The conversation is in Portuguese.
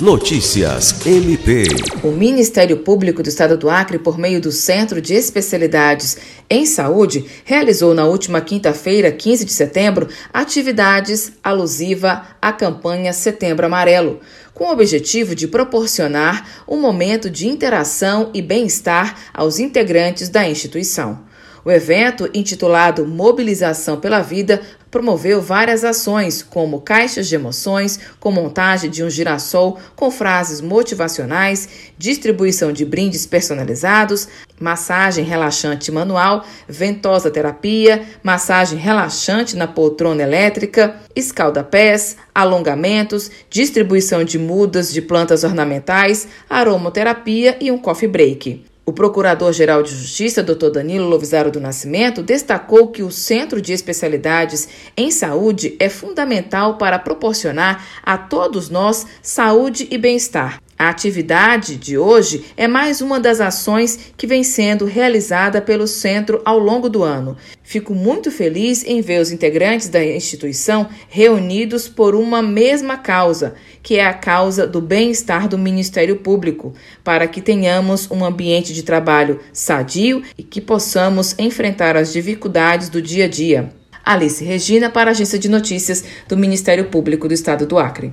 Notícias MP. O Ministério Público do Estado do Acre, por meio do Centro de Especialidades em Saúde, realizou na última quinta-feira, 15 de setembro, atividades alusiva à campanha Setembro Amarelo, com o objetivo de proporcionar um momento de interação e bem-estar aos integrantes da instituição. O evento, intitulado Mobilização pela Vida, promoveu várias ações, como caixas de emoções, com montagem de um girassol com frases motivacionais, distribuição de brindes personalizados, massagem relaxante manual, ventosa terapia, massagem relaxante na poltrona elétrica, escalda-pés, alongamentos, distribuição de mudas de plantas ornamentais, aromoterapia e um coffee break. O Procurador-Geral de Justiça, Dr. Danilo Lovisaro do Nascimento, destacou que o Centro de Especialidades em Saúde é fundamental para proporcionar a todos nós saúde e bem-estar. A atividade de hoje é mais uma das ações que vem sendo realizada pelo centro ao longo do ano. Fico muito feliz em ver os integrantes da instituição reunidos por uma mesma causa, que é a causa do bem-estar do Ministério Público, para que tenhamos um ambiente de trabalho sadio e que possamos enfrentar as dificuldades do dia a dia. Alice Regina, para a Agência de Notícias do Ministério Público do Estado do Acre.